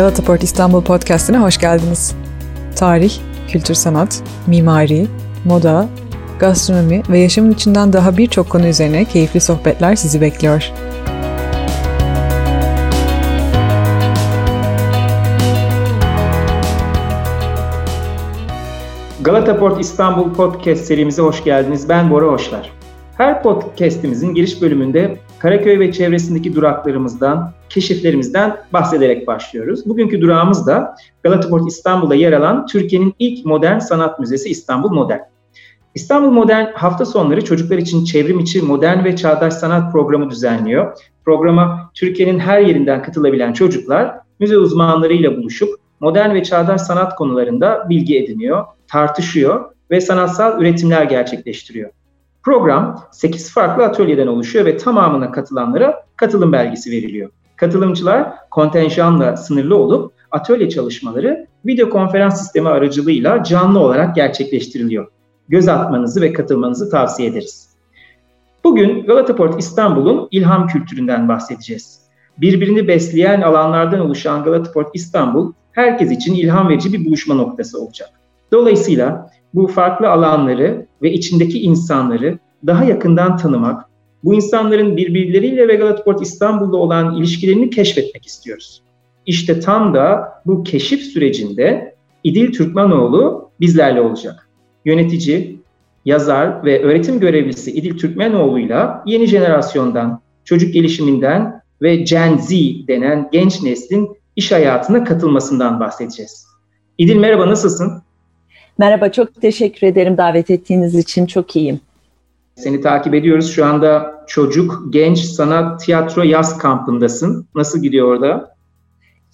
Galata Port İstanbul Podcast'ine hoş geldiniz. Tarih, kültür sanat, mimari, moda, gastronomi ve yaşamın içinden daha birçok konu üzerine keyifli sohbetler sizi bekliyor. Galata Port İstanbul Podcast serimize hoş geldiniz. Ben Bora Hoşlar. Her podcast'imizin giriş bölümünde Karaköy ve çevresindeki duraklarımızdan, keşiflerimizden bahsederek başlıyoruz. Bugünkü durağımız da Galataport İstanbul'da yer alan Türkiye'nin ilk modern sanat müzesi İstanbul Modern. İstanbul Modern hafta sonları çocuklar için çevrim içi modern ve çağdaş sanat programı düzenliyor. Programa Türkiye'nin her yerinden katılabilen çocuklar müze uzmanlarıyla buluşup modern ve çağdaş sanat konularında bilgi ediniyor, tartışıyor ve sanatsal üretimler gerçekleştiriyor. Program 8 farklı atölyeden oluşuyor ve tamamına katılanlara katılım belgesi veriliyor. Katılımcılar kontenjanla sınırlı olup atölye çalışmaları video konferans sistemi aracılığıyla canlı olarak gerçekleştiriliyor. Göz atmanızı ve katılmanızı tavsiye ederiz. Bugün Galataport İstanbul'un ilham kültüründen bahsedeceğiz. Birbirini besleyen alanlardan oluşan Galataport İstanbul herkes için ilham verici bir buluşma noktası olacak. Dolayısıyla bu farklı alanları ve içindeki insanları daha yakından tanımak, bu insanların birbirleriyle ve Galataport İstanbul'da olan ilişkilerini keşfetmek istiyoruz. İşte tam da bu keşif sürecinde İdil Türkmenoğlu bizlerle olacak. Yönetici, yazar ve öğretim görevlisi İdil Türkmenoğlu'yla yeni jenerasyondan, çocuk gelişiminden ve Gen Z denen genç neslin iş hayatına katılmasından bahsedeceğiz. İdil merhaba nasılsın? Merhaba, çok teşekkür ederim davet ettiğiniz için. Çok iyiyim. Seni takip ediyoruz. Şu anda çocuk, genç, sanat, tiyatro yaz kampındasın. Nasıl gidiyor orada?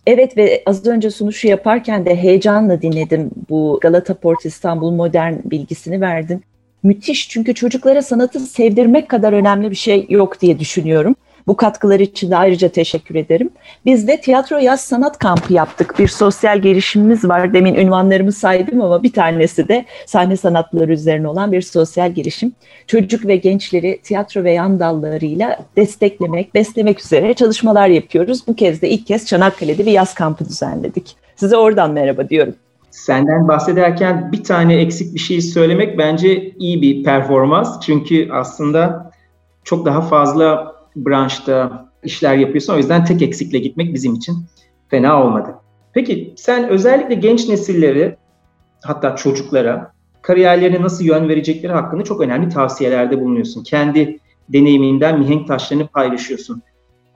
Evet ve az önce sunuşu yaparken de heyecanla dinledim. Bu Galata Port İstanbul modern bilgisini verdin. Müthiş çünkü çocuklara sanatı sevdirmek kadar önemli bir şey yok diye düşünüyorum. Bu katkılar için de ayrıca teşekkür ederim. Biz de tiyatro yaz sanat kampı yaptık. Bir sosyal gelişimimiz var. Demin ünvanlarımı saydım ama bir tanesi de sahne sanatları üzerine olan bir sosyal gelişim. Çocuk ve gençleri tiyatro ve yan dallarıyla desteklemek, beslemek üzere çalışmalar yapıyoruz. Bu kez de ilk kez Çanakkale'de bir yaz kampı düzenledik. Size oradan merhaba diyorum. Senden bahsederken bir tane eksik bir şey söylemek bence iyi bir performans. Çünkü aslında çok daha fazla branşta işler yapıyorsun. O yüzden tek eksikle gitmek bizim için fena olmadı. Peki sen özellikle genç nesilleri hatta çocuklara kariyerlerine nasıl yön verecekleri hakkında çok önemli tavsiyelerde bulunuyorsun. Kendi deneyiminden mihenk taşlarını paylaşıyorsun.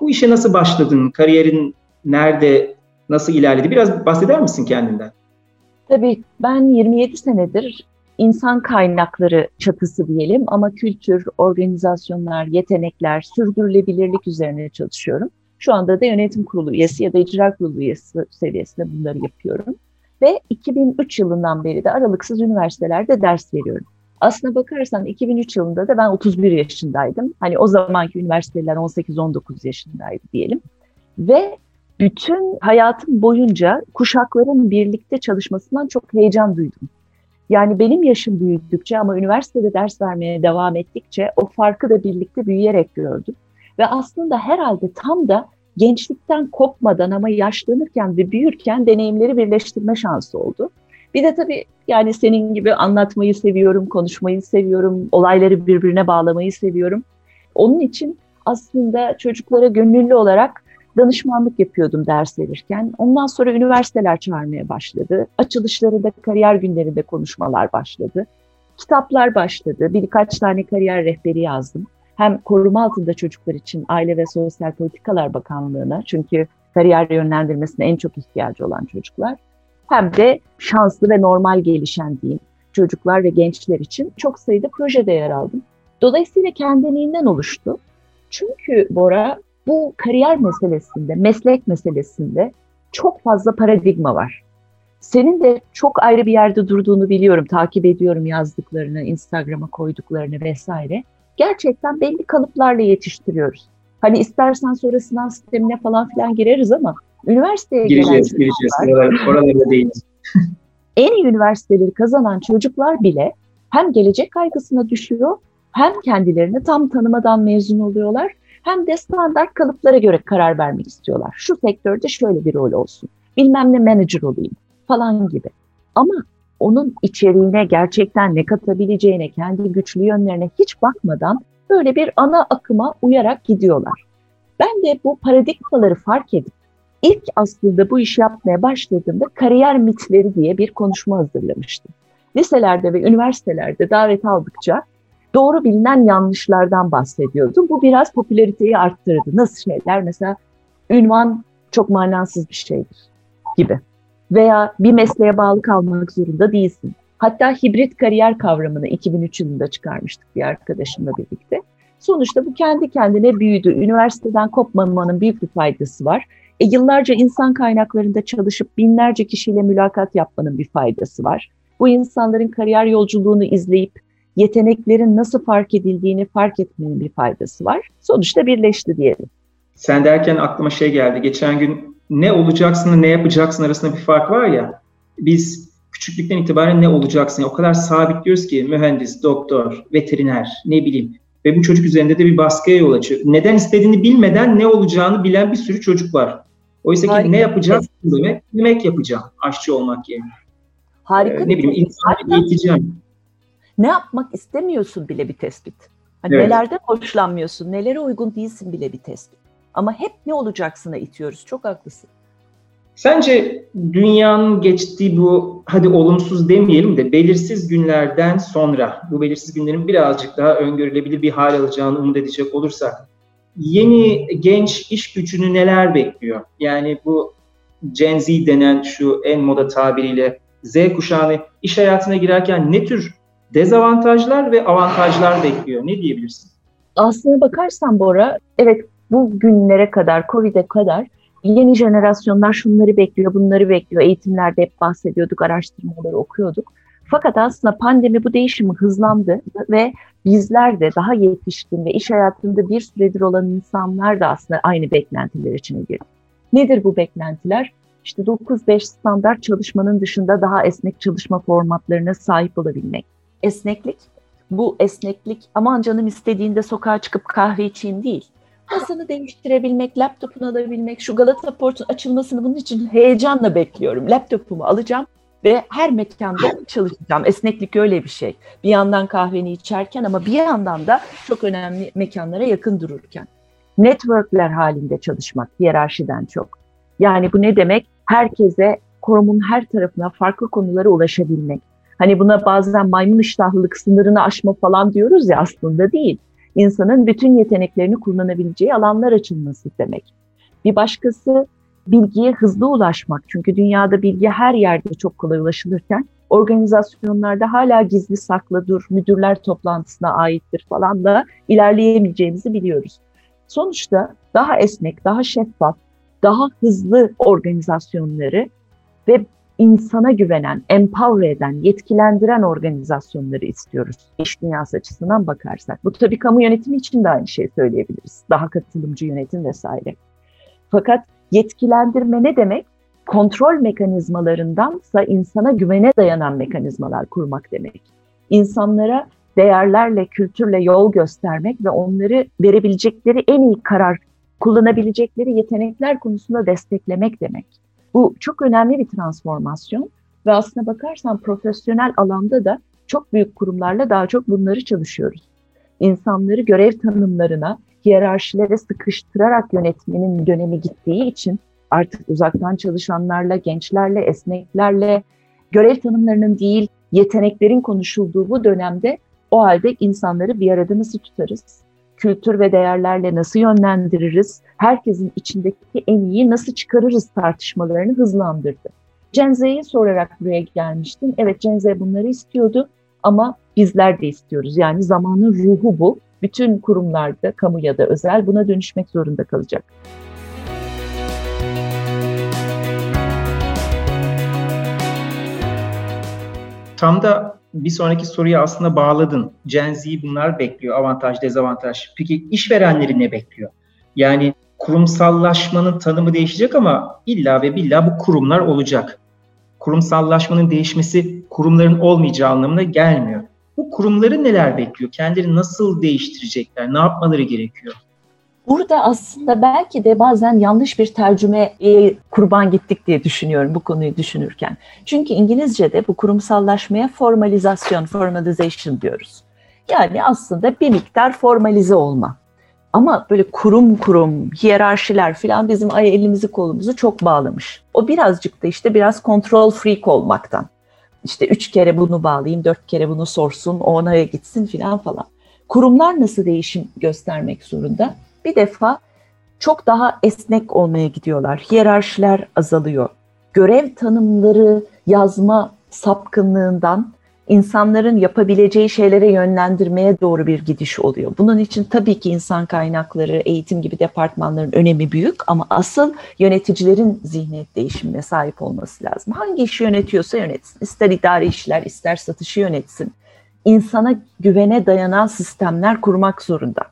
Bu işe nasıl başladın? Kariyerin nerede, nasıl ilerledi? Biraz bahseder misin kendinden? Tabii ben 27 senedir insan kaynakları çatısı diyelim ama kültür, organizasyonlar, yetenekler, sürdürülebilirlik üzerine çalışıyorum. Şu anda da yönetim kurulu üyesi ya da icra kurulu üyesi seviyesinde bunları yapıyorum. Ve 2003 yılından beri de aralıksız üniversitelerde ders veriyorum. Aslına bakarsan 2003 yılında da ben 31 yaşındaydım. Hani o zamanki üniversiteler 18-19 yaşındaydı diyelim. Ve bütün hayatım boyunca kuşakların birlikte çalışmasından çok heyecan duydum. Yani benim yaşım büyüdükçe ama üniversitede ders vermeye devam ettikçe o farkı da birlikte büyüyerek gördüm. Ve aslında herhalde tam da gençlikten kopmadan ama yaşlanırken ve büyürken deneyimleri birleştirme şansı oldu. Bir de tabii yani senin gibi anlatmayı seviyorum, konuşmayı seviyorum, olayları birbirine bağlamayı seviyorum. Onun için aslında çocuklara gönüllü olarak danışmanlık yapıyordum ders verirken. Ondan sonra üniversiteler çağırmaya başladı. Açılışlarında, kariyer günlerinde konuşmalar başladı. Kitaplar başladı. Birkaç tane kariyer rehberi yazdım. Hem koruma altında çocuklar için Aile ve Sosyal Politikalar Bakanlığı'na çünkü kariyer yönlendirmesine en çok ihtiyacı olan çocuklar. Hem de şanslı ve normal gelişen diyeyim çocuklar ve gençler için çok sayıda projede yer aldım. Dolayısıyla kendiliğinden oluştu. Çünkü Bora bu kariyer meselesinde, meslek meselesinde çok fazla paradigma var. Senin de çok ayrı bir yerde durduğunu biliyorum, takip ediyorum yazdıklarını, Instagram'a koyduklarını vesaire. Gerçekten belli kalıplarla yetiştiriyoruz. Hani istersen sonra sınav sistemine falan filan gireriz ama üniversiteye gireceğiz, gelen gireceğiz. Oralarda değiliz. en iyi üniversiteleri kazanan çocuklar bile hem gelecek kaygısına düşüyor hem kendilerini tam tanımadan mezun oluyorlar hem de standart kalıplara göre karar vermek istiyorlar. Şu sektörde şöyle bir rol olsun. bilmem ne manager olayım falan gibi. Ama onun içeriğine gerçekten ne katabileceğine, kendi güçlü yönlerine hiç bakmadan böyle bir ana akıma uyarak gidiyorlar. Ben de bu paradigmaları fark edip ilk aslında bu iş yapmaya başladığımda kariyer mitleri diye bir konuşma hazırlamıştım. Liselerde ve üniversitelerde davet aldıkça doğru bilinen yanlışlardan bahsediyordum. Bu biraz popülariteyi arttırdı. Nasıl şeyler? Mesela ünvan çok manasız bir şeydir gibi. Veya bir mesleğe bağlı kalmak zorunda değilsin. Hatta hibrit kariyer kavramını 2003 yılında çıkarmıştık bir arkadaşımla birlikte. Sonuçta bu kendi kendine büyüdü. Üniversiteden kopmamanın büyük bir faydası var. E, yıllarca insan kaynaklarında çalışıp binlerce kişiyle mülakat yapmanın bir faydası var. Bu insanların kariyer yolculuğunu izleyip yeteneklerin nasıl fark edildiğini fark etmenin bir faydası var. Sonuçta birleşti diyelim. Sen derken aklıma şey geldi. Geçen gün ne olacaksın ne yapacaksın arasında bir fark var ya. Biz küçüklükten itibaren ne olacaksın? O kadar sabitliyoruz ki mühendis, doktor, veteriner, ne bileyim. Ve bu çocuk üzerinde de bir baskıya yol açıyor. Neden istediğini bilmeden ne olacağını bilen bir sürü çocuk var. Oysa ki Harika. ne yapacağız demek, yemek yapacağım aşçı olmak yerine. Harika. Ee, ne bileyim insanı eğiteceğim. Ne yapmak istemiyorsun bile bir tespit. Hani evet. Nelerden hoşlanmıyorsun, nelere uygun değilsin bile bir tespit. Ama hep ne olacaksına itiyoruz. Çok haklısın. Sence dünyanın geçtiği bu hadi olumsuz demeyelim de belirsiz günlerden sonra bu belirsiz günlerin birazcık daha öngörülebilir bir hal alacağını umut edecek olursak yeni genç iş gücünü neler bekliyor? Yani bu Gen Z denen şu en moda tabiriyle Z kuşağını iş hayatına girerken ne tür dezavantajlar ve avantajlar bekliyor? Ne diyebilirsin? Aslına bakarsan Bora, evet bu günlere kadar, Covid'e kadar yeni jenerasyonlar şunları bekliyor, bunları bekliyor. Eğitimlerde hep bahsediyorduk, araştırmaları okuyorduk. Fakat aslında pandemi bu değişimi hızlandı ve bizler de daha yetişkin ve iş hayatında bir süredir olan insanlar da aslında aynı beklentiler içine girdi. Nedir bu beklentiler? İşte 9-5 standart çalışmanın dışında daha esnek çalışma formatlarına sahip olabilmek. Esneklik, bu esneklik aman canım istediğinde sokağa çıkıp kahve içeyim değil masanı değiştirebilmek, laptopunu alabilmek, şu Galata Port'un açılmasını bunun için heyecanla bekliyorum. Laptopumu alacağım ve her mekanda çalışacağım. Esneklik öyle bir şey. Bir yandan kahveni içerken ama bir yandan da çok önemli mekanlara yakın dururken. Networkler halinde çalışmak hiyerarşiden çok. Yani bu ne demek? Herkese kurumun her tarafına farklı konulara ulaşabilmek. Hani buna bazen maymun iştahlılık sınırını aşma falan diyoruz ya aslında değil insanın bütün yeteneklerini kullanabileceği alanlar açılması demek. Bir başkası bilgiye hızlı ulaşmak. Çünkü dünyada bilgi her yerde çok kolay ulaşılırken organizasyonlarda hala gizli saklı dur, müdürler toplantısına aittir falan da ilerleyemeyeceğimizi biliyoruz. Sonuçta daha esnek, daha şeffaf, daha hızlı organizasyonları ve insana güvenen, empower eden, yetkilendiren organizasyonları istiyoruz. İş dünyası açısından bakarsak. Bu tabii kamu yönetimi için de aynı şeyi söyleyebiliriz. Daha katılımcı yönetim vesaire. Fakat yetkilendirme ne demek? Kontrol mekanizmalarındansa insana güvene dayanan mekanizmalar kurmak demek. İnsanlara değerlerle, kültürle yol göstermek ve onları verebilecekleri en iyi karar, kullanabilecekleri yetenekler konusunda desteklemek demek. Bu çok önemli bir transformasyon ve aslına bakarsan profesyonel alanda da çok büyük kurumlarla daha çok bunları çalışıyoruz. İnsanları görev tanımlarına, hiyerarşilere sıkıştırarak yönetmenin dönemi gittiği için artık uzaktan çalışanlarla, gençlerle, esneklerle, görev tanımlarının değil, yeteneklerin konuşulduğu bu dönemde o halde insanları bir arada nasıl tutarız? Kültür ve değerlerle nasıl yönlendiririz, herkesin içindeki en iyi nasıl çıkarırız tartışmalarını hızlandırdı. Cenze'yi sorarak buraya gelmiştim. Evet Cenze bunları istiyordu ama bizler de istiyoruz. Yani zamanın ruhu bu. Bütün kurumlarda, kamu ya da özel buna dönüşmek zorunda kalacak. Tam da bir sonraki soruya aslında bağladın. Gen Z bunlar bekliyor. Avantaj, dezavantaj. Peki işverenleri ne bekliyor? Yani kurumsallaşmanın tanımı değişecek ama illa ve billa bu kurumlar olacak. Kurumsallaşmanın değişmesi kurumların olmayacağı anlamına gelmiyor. Bu kurumları neler bekliyor? Kendileri nasıl değiştirecekler? Ne yapmaları gerekiyor? Burada aslında belki de bazen yanlış bir tercümeye kurban gittik diye düşünüyorum bu konuyu düşünürken. Çünkü İngilizce'de bu kurumsallaşmaya formalizasyon, formalization diyoruz. Yani aslında bir miktar formalize olma. Ama böyle kurum kurum, hiyerarşiler falan bizim ay elimizi kolumuzu çok bağlamış. O birazcık da işte biraz kontrol freak olmaktan. İşte üç kere bunu bağlayayım, dört kere bunu sorsun, o onaya gitsin falan falan. Kurumlar nasıl değişim göstermek zorunda? Bir defa çok daha esnek olmaya gidiyorlar. Hiyerarşiler azalıyor. Görev tanımları yazma sapkınlığından insanların yapabileceği şeylere yönlendirmeye doğru bir gidiş oluyor. Bunun için tabii ki insan kaynakları, eğitim gibi departmanların önemi büyük ama asıl yöneticilerin zihniyet değişimine sahip olması lazım. Hangi işi yönetiyorsa yönetsin. İster idari işler, ister satışı yönetsin. İnsana güvene dayanan sistemler kurmak zorunda.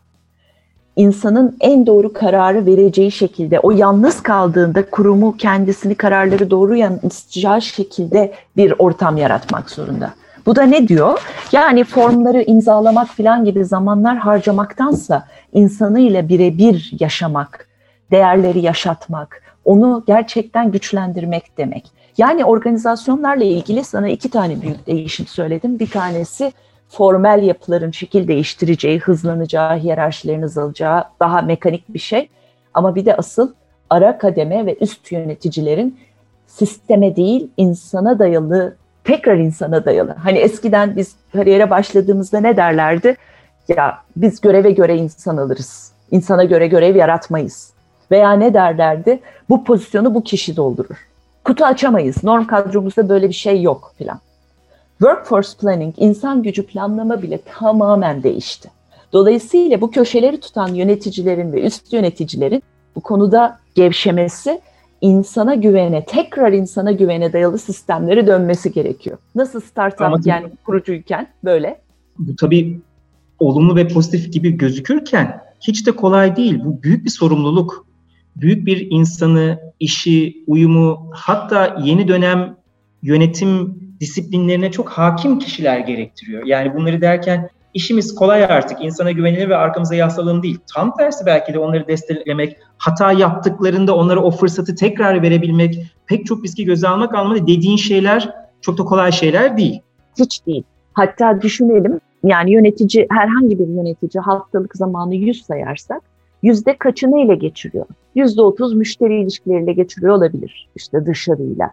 İnsanın en doğru kararı vereceği şekilde, o yalnız kaldığında kurumu kendisini kararları doğru yansıtacağı şekilde bir ortam yaratmak zorunda. Bu da ne diyor? Yani formları imzalamak falan gibi zamanlar harcamaktansa insanıyla birebir yaşamak, değerleri yaşatmak, onu gerçekten güçlendirmek demek. Yani organizasyonlarla ilgili sana iki tane büyük değişim söyledim. Bir tanesi formel yapıların şekil değiştireceği, hızlanacağı, hiyerarşilerin azalacağı daha mekanik bir şey. Ama bir de asıl ara kademe ve üst yöneticilerin sisteme değil insana dayalı tekrar insana dayalı. Hani eskiden biz kariyere başladığımızda ne derlerdi? Ya biz göreve göre insan alırız. İnsana göre görev yaratmayız. Veya ne derlerdi? Bu pozisyonu bu kişi doldurur. Kutu açamayız. Norm kadromuzda böyle bir şey yok filan. Workforce planning, insan gücü planlama bile tamamen değişti. Dolayısıyla bu köşeleri tutan yöneticilerin ve üst yöneticilerin bu konuda gevşemesi insana güvene, tekrar insana güvene dayalı sistemlere dönmesi gerekiyor. Nasıl startup Ama yani kurucuyken böyle? Bu tabii olumlu ve pozitif gibi gözükürken hiç de kolay değil. Bu büyük bir sorumluluk. Büyük bir insanı, işi, uyumu hatta yeni dönem yönetim disiplinlerine çok hakim kişiler gerektiriyor. Yani bunları derken işimiz kolay artık. insana güvenilir ve arkamıza yaslanalım değil. Tam tersi belki de onları desteklemek, hata yaptıklarında onlara o fırsatı tekrar verebilmek, pek çok riski göze almak anlamında dediğin şeyler çok da kolay şeyler değil. Hiç değil. Hatta düşünelim yani yönetici herhangi bir yönetici haftalık zamanı 100 sayarsak yüzde kaçını ile geçiriyor? Yüzde 30 müşteri ilişkileriyle geçiriyor olabilir işte dışarıyla.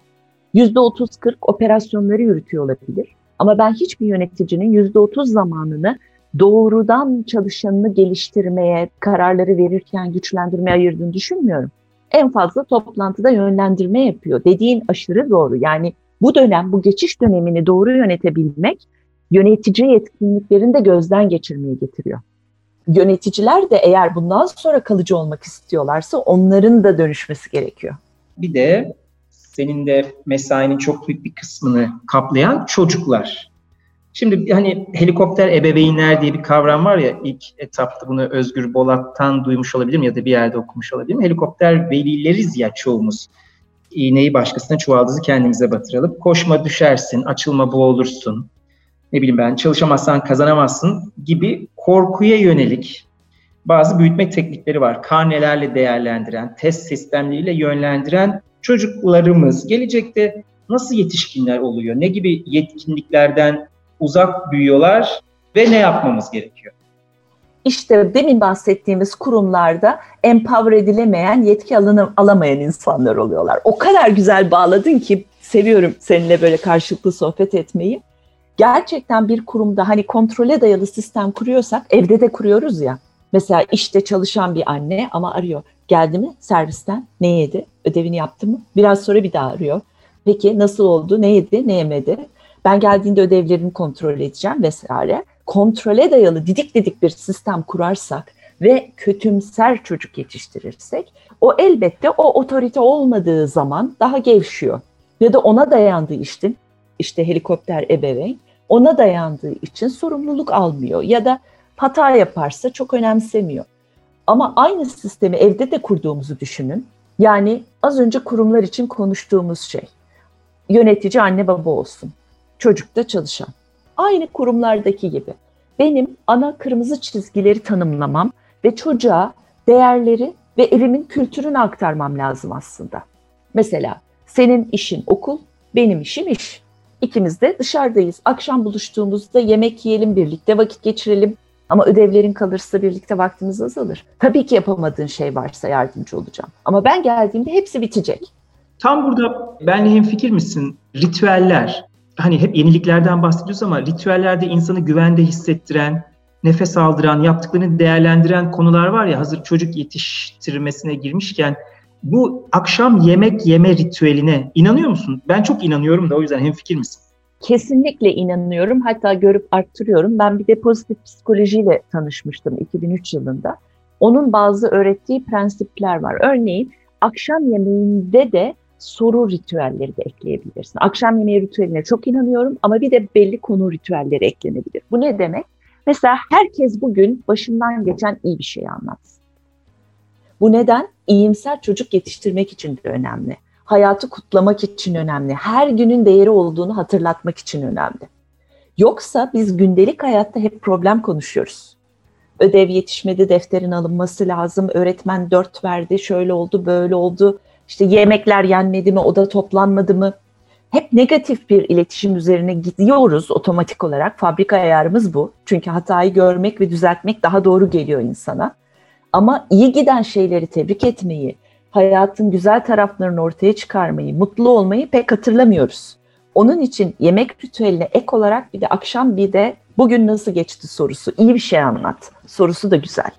Yüzde 30-40 operasyonları yürütüyor olabilir. Ama ben hiçbir yöneticinin yüzde otuz zamanını doğrudan çalışanını geliştirmeye, kararları verirken güçlendirmeye ayırdığını düşünmüyorum. En fazla toplantıda yönlendirme yapıyor. Dediğin aşırı doğru. Yani bu dönem, bu geçiş dönemini doğru yönetebilmek yönetici yetkinliklerini de gözden geçirmeye getiriyor. Yöneticiler de eğer bundan sonra kalıcı olmak istiyorlarsa onların da dönüşmesi gerekiyor. Bir de senin de mesainin çok büyük bir kısmını kaplayan çocuklar. Şimdi hani helikopter ebeveynler diye bir kavram var ya ilk etapta bunu Özgür Bolat'tan duymuş olabilirim ya da bir yerde okumuş olabilirim. Helikopter velileriz ya çoğumuz. İğneyi başkasına çuvaldızı kendimize batıralım. Koşma düşersin, açılma boğulursun. Ne bileyim ben çalışamazsan kazanamazsın gibi korkuya yönelik bazı büyütme teknikleri var. Karnelerle değerlendiren, test sistemleriyle yönlendiren çocuklarımız gelecekte nasıl yetişkinler oluyor? Ne gibi yetkinliklerden uzak büyüyorlar ve ne yapmamız gerekiyor? İşte demin bahsettiğimiz kurumlarda empower edilemeyen, yetki alını, alamayan insanlar oluyorlar. O kadar güzel bağladın ki seviyorum seninle böyle karşılıklı sohbet etmeyi. Gerçekten bir kurumda hani kontrole dayalı sistem kuruyorsak evde de kuruyoruz ya. Mesela işte çalışan bir anne ama arıyor. Geldi mi servisten? Ne yedi? Ödevini yaptı mı? Biraz sonra bir daha arıyor. Peki nasıl oldu? Ne yedi? Ne yemedi? Ben geldiğinde ödevlerini kontrol edeceğim vesaire. Kontrole dayalı didik didik bir sistem kurarsak ve kötümser çocuk yetiştirirsek o elbette o otorite olmadığı zaman daha gevşiyor. Ya da ona dayandığı için işte helikopter ebeveyn ona dayandığı için sorumluluk almıyor ya da hata yaparsa çok önemsemiyor. Ama aynı sistemi evde de kurduğumuzu düşünün. Yani az önce kurumlar için konuştuğumuz şey. Yönetici anne baba olsun. Çocuk da çalışan. Aynı kurumlardaki gibi. Benim ana kırmızı çizgileri tanımlamam ve çocuğa değerleri ve evimin kültürünü aktarmam lazım aslında. Mesela senin işin okul, benim işim iş. İkimiz de dışarıdayız. Akşam buluştuğumuzda yemek yiyelim, birlikte vakit geçirelim. Ama ödevlerin kalırsa birlikte vaktimiz azalır. Tabii ki yapamadığın şey varsa yardımcı olacağım. Ama ben geldiğimde hepsi bitecek. Tam burada benle hemfikir misin? Ritüeller. Hani hep yeniliklerden bahsediyoruz ama ritüellerde insanı güvende hissettiren, nefes aldıran, yaptıklarını değerlendiren konular var ya hazır çocuk yetiştirmesine girmişken bu akşam yemek yeme ritüeline inanıyor musun? Ben çok inanıyorum da o yüzden hemfikir misin? Kesinlikle inanıyorum. Hatta görüp arttırıyorum. Ben bir de pozitif psikolojiyle tanışmıştım 2003 yılında. Onun bazı öğrettiği prensipler var. Örneğin akşam yemeğinde de soru ritüelleri de ekleyebilirsin. Akşam yemeği ritüeline çok inanıyorum ama bir de belli konu ritüelleri eklenebilir. Bu ne demek? Mesela herkes bugün başından geçen iyi bir şey anlatsın. Bu neden? İyimser çocuk yetiştirmek için de önemli. Hayatı kutlamak için önemli. Her günün değeri olduğunu hatırlatmak için önemli. Yoksa biz gündelik hayatta hep problem konuşuyoruz. Ödev yetişmedi, defterin alınması lazım, öğretmen dört verdi, şöyle oldu, böyle oldu. İşte yemekler yenmedi mi, oda toplanmadı mı? Hep negatif bir iletişim üzerine gidiyoruz otomatik olarak. Fabrika ayarımız bu. Çünkü hatayı görmek ve düzeltmek daha doğru geliyor insana. Ama iyi giden şeyleri tebrik etmeyi, hayatın güzel taraflarını ortaya çıkarmayı, mutlu olmayı pek hatırlamıyoruz. Onun için yemek ritüeline ek olarak bir de akşam bir de bugün nasıl geçti sorusu, iyi bir şey anlat sorusu da güzel.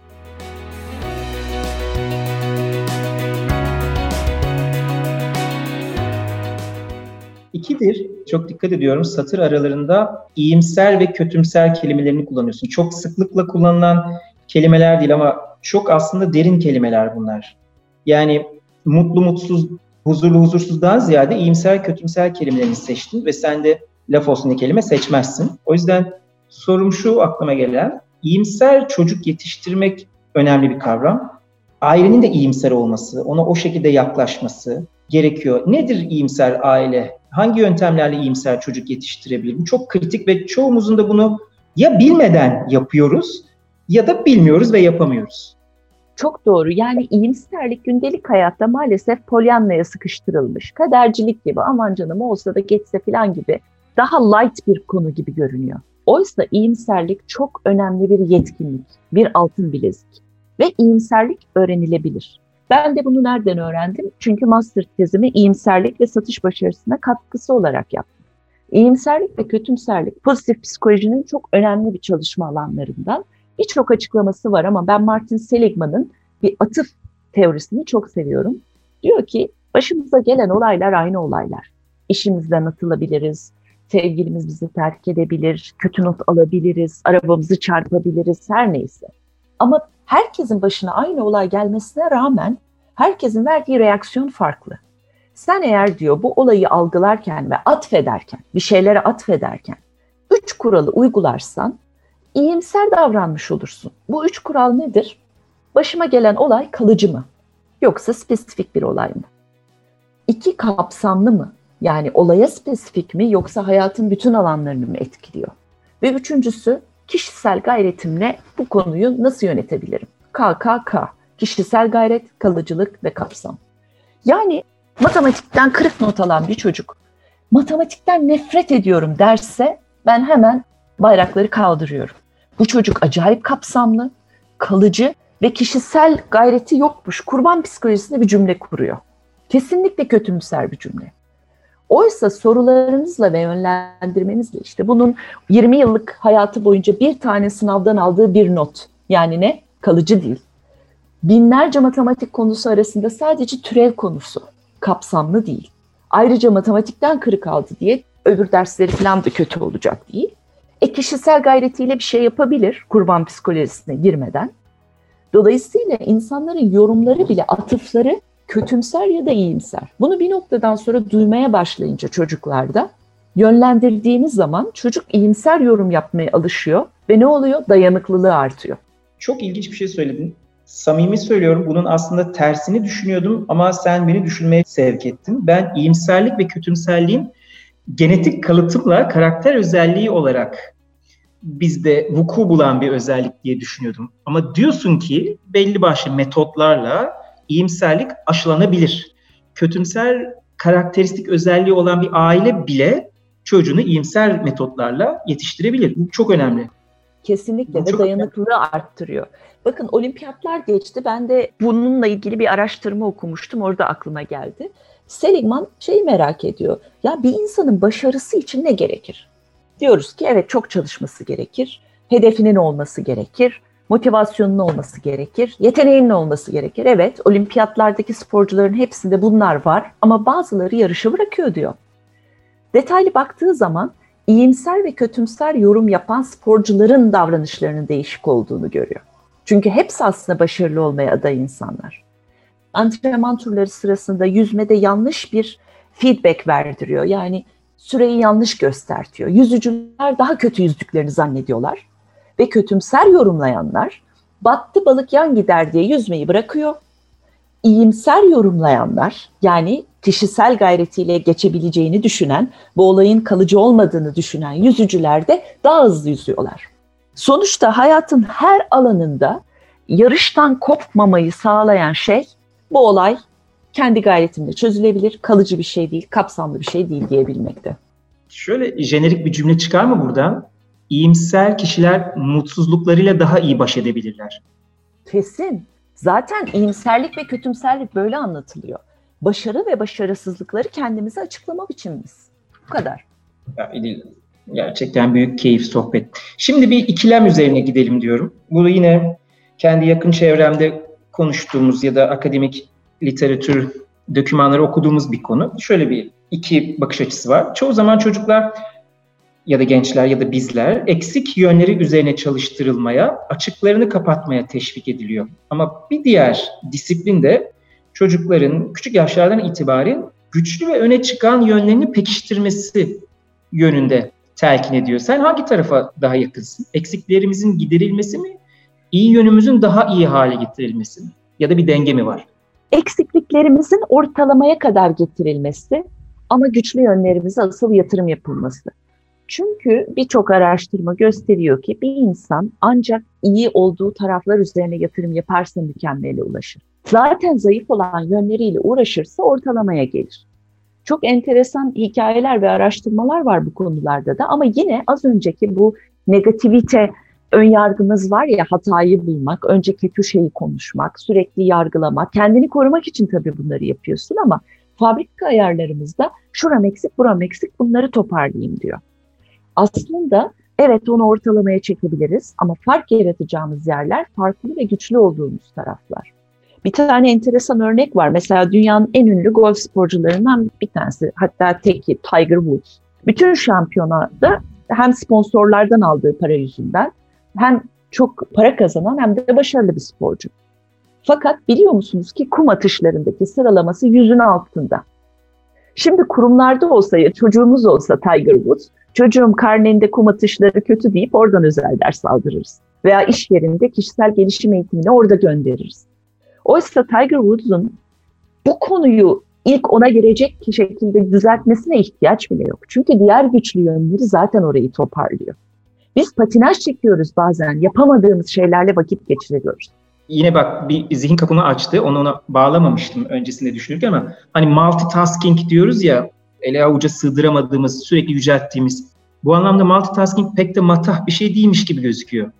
İkidir, çok dikkat ediyorum satır aralarında iyimser ve kötümser kelimelerini kullanıyorsun. Çok sıklıkla kullanılan kelimeler değil ama çok aslında derin kelimeler bunlar. Yani mutlu mutsuz, huzurlu huzursuzdan ziyade iyimser kötümser kelimelerini seçtin ve sen de laf olsun diye kelime seçmezsin. O yüzden sorum şu aklıma gelen, iyimser çocuk yetiştirmek önemli bir kavram. Ailenin de iyimser olması, ona o şekilde yaklaşması gerekiyor. Nedir iyimser aile? Hangi yöntemlerle iyimser çocuk yetiştirebilir? Bu çok kritik ve çoğumuzun da bunu ya bilmeden yapıyoruz ya da bilmiyoruz ve yapamıyoruz. Çok doğru. Yani iyimserlik gündelik hayatta maalesef polyanlaya sıkıştırılmış. Kadercilik gibi aman canım olsa da geçse falan gibi daha light bir konu gibi görünüyor. Oysa iyimserlik çok önemli bir yetkinlik, bir altın bilezik. Ve iyimserlik öğrenilebilir. Ben de bunu nereden öğrendim? Çünkü master tezimi iyimserlik ve satış başarısına katkısı olarak yaptım. İyimserlik ve kötümserlik pozitif psikolojinin çok önemli bir çalışma alanlarından. Birçok açıklaması var ama ben Martin Seligman'ın bir atıf teorisini çok seviyorum. Diyor ki başımıza gelen olaylar aynı olaylar. İşimizden atılabiliriz, sevgilimiz bizi terk edebilir, kötü not alabiliriz, arabamızı çarpabiliriz, her neyse. Ama herkesin başına aynı olay gelmesine rağmen herkesin verdiği reaksiyon farklı. Sen eğer diyor bu olayı algılarken ve atfederken, bir şeylere atfederken üç kuralı uygularsan iyimser davranmış olursun. Bu üç kural nedir? Başıma gelen olay kalıcı mı? Yoksa spesifik bir olay mı? İki kapsamlı mı? Yani olaya spesifik mi yoksa hayatın bütün alanlarını mı etkiliyor? Ve üçüncüsü kişisel gayretimle bu konuyu nasıl yönetebilirim? KKK, kişisel gayret, kalıcılık ve kapsam. Yani matematikten kırık not alan bir çocuk matematikten nefret ediyorum derse ben hemen bayrakları kaldırıyorum. Bu çocuk acayip kapsamlı, kalıcı ve kişisel gayreti yokmuş. Kurban psikolojisinde bir cümle kuruyor. Kesinlikle kötümser bir cümle. Oysa sorularınızla ve yönlendirmenizle işte bunun 20 yıllık hayatı boyunca bir tane sınavdan aldığı bir not. Yani ne? Kalıcı değil. Binlerce matematik konusu arasında sadece türev konusu. Kapsamlı değil. Ayrıca matematikten kırık aldı diye öbür dersleri falan da kötü olacak değil. E kişisel gayretiyle bir şey yapabilir kurban psikolojisine girmeden. Dolayısıyla insanların yorumları bile atıfları kötümser ya da iyimser. Bunu bir noktadan sonra duymaya başlayınca çocuklarda yönlendirdiğimiz zaman çocuk iyimser yorum yapmaya alışıyor ve ne oluyor? Dayanıklılığı artıyor. Çok ilginç bir şey söyledin. Samimi söylüyorum bunun aslında tersini düşünüyordum ama sen beni düşünmeye sevk ettin. Ben iyimserlik ve kötümserliğin genetik kalıtımla karakter özelliği olarak bizde vuku bulan bir özellik diye düşünüyordum. Ama diyorsun ki belli başlı metotlarla iyimserlik aşılanabilir. Kötümser karakteristik özelliği olan bir aile bile çocuğunu iyimser metotlarla yetiştirebilir. Bu çok önemli. Kesinlikle ve dayanıklılığı arttırıyor. Bakın olimpiyatlar geçti. Ben de bununla ilgili bir araştırma okumuştum. Orada aklıma geldi. Seligman şeyi merak ediyor. Ya bir insanın başarısı için ne gerekir? Diyoruz ki evet çok çalışması gerekir. Hedefinin olması gerekir. Motivasyonun olması gerekir. Yeteneğinin olması gerekir. Evet olimpiyatlardaki sporcuların hepsinde bunlar var ama bazıları yarışı bırakıyor diyor. Detaylı baktığı zaman iyimser ve kötümser yorum yapan sporcuların davranışlarının değişik olduğunu görüyor. Çünkü hepsi aslında başarılı olmaya aday insanlar. Antrenman turları sırasında yüzmede yanlış bir feedback verdiriyor. Yani süreyi yanlış göstertiyor. Yüzücüler daha kötü yüzdüklerini zannediyorlar. Ve kötümser yorumlayanlar battı balık yan gider diye yüzmeyi bırakıyor. İyimser yorumlayanlar yani kişisel gayretiyle geçebileceğini düşünen, bu olayın kalıcı olmadığını düşünen yüzücüler de daha hızlı yüzüyorlar. Sonuçta hayatın her alanında yarıştan kopmamayı sağlayan şey bu olay kendi gayretimle çözülebilir, kalıcı bir şey değil, kapsamlı bir şey değil diyebilmekte. Şöyle jenerik bir cümle çıkar mı buradan? İyimser kişiler mutsuzluklarıyla daha iyi baş edebilirler. Kesin. Zaten iyimserlik ve kötümserlik böyle anlatılıyor. Başarı ve başarısızlıkları kendimize açıklama biçimimiz. Bu kadar. Ya, Gerçekten büyük keyif sohbet. Şimdi bir ikilem üzerine gidelim diyorum. Bu yine kendi yakın çevremde konuştuğumuz ya da akademik literatür dokümanları okuduğumuz bir konu. Şöyle bir iki bakış açısı var. Çoğu zaman çocuklar ya da gençler ya da bizler eksik yönleri üzerine çalıştırılmaya, açıklarını kapatmaya teşvik ediliyor. Ama bir diğer disiplin de çocukların küçük yaşlardan itibaren güçlü ve öne çıkan yönlerini pekiştirmesi yönünde telkin ediyor. Sen hangi tarafa daha yakınsın? Eksiklerimizin giderilmesi mi? İyi yönümüzün daha iyi hale getirilmesi? Ya da bir denge mi var? Eksikliklerimizin ortalamaya kadar getirilmesi ama güçlü yönlerimize asıl yatırım yapılması. Çünkü birçok araştırma gösteriyor ki bir insan ancak iyi olduğu taraflar üzerine yatırım yaparsa mükemmele ulaşır. Zaten zayıf olan yönleriyle uğraşırsa ortalamaya gelir. Çok enteresan hikayeler ve araştırmalar var bu konularda da ama yine az önceki bu negativite ön yargımız var ya hatayı bulmak, önce kötü şeyi konuşmak, sürekli yargılamak, kendini korumak için tabii bunları yapıyorsun ama fabrika ayarlarımızda şuram eksik, buram eksik bunları toparlayayım diyor. Aslında evet onu ortalamaya çekebiliriz ama fark yaratacağımız yerler farklı ve güçlü olduğumuz taraflar. Bir tane enteresan örnek var. Mesela dünyanın en ünlü golf sporcularından bir tanesi. Hatta teki Tiger Woods. Bütün şampiyonada hem sponsorlardan aldığı para yüzünden hem çok para kazanan hem de başarılı bir sporcu. Fakat biliyor musunuz ki kum atışlarındaki sıralaması yüzün altında. Şimdi kurumlarda olsa ya çocuğumuz olsa Tiger Woods, çocuğum karnende kum atışları kötü deyip oradan özel ders aldırırız. Veya iş yerinde kişisel gelişim eğitimini orada göndeririz. Oysa Tiger Woods'un bu konuyu ilk ona gelecek şekilde düzeltmesine ihtiyaç bile yok. Çünkü diğer güçlü yönleri zaten orayı toparlıyor. Biz patinaj çekiyoruz bazen, yapamadığımız şeylerle vakit geçiriyoruz. Yine bak bir zihin kapımı açtı, onu ona bağlamamıştım öncesinde düşünürken ama hani multitasking diyoruz ya, ele avuca sığdıramadığımız, sürekli yücelttiğimiz. Bu anlamda multitasking pek de matah bir şey değilmiş gibi gözüküyor.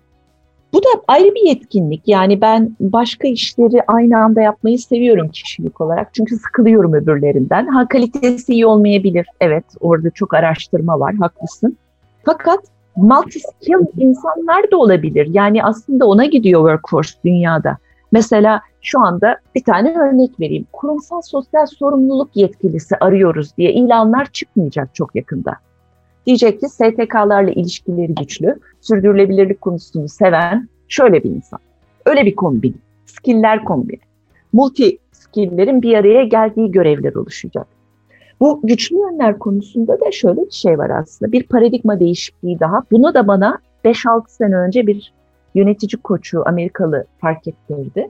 Bu da ayrı bir yetkinlik. Yani ben başka işleri aynı anda yapmayı seviyorum kişilik olarak. Çünkü sıkılıyorum öbürlerinden. Ha kalitesi iyi olmayabilir. Evet orada çok araştırma var haklısın. Fakat multi-skill insanlar da olabilir. Yani aslında ona gidiyor workforce dünyada. Mesela şu anda bir tane örnek vereyim. Kurumsal sosyal sorumluluk yetkilisi arıyoruz diye ilanlar çıkmayacak çok yakında. Diyecek ki STK'larla ilişkileri güçlü, sürdürülebilirlik konusunu seven şöyle bir insan. Öyle bir kombin. Skiller kombini. Multi skilllerin bir araya geldiği görevler oluşacak. Bu güçlü yönler konusunda da şöyle bir şey var aslında. Bir paradigma değişikliği daha. Bunu da bana 5-6 sene önce bir yönetici koçu Amerikalı fark ettirdi.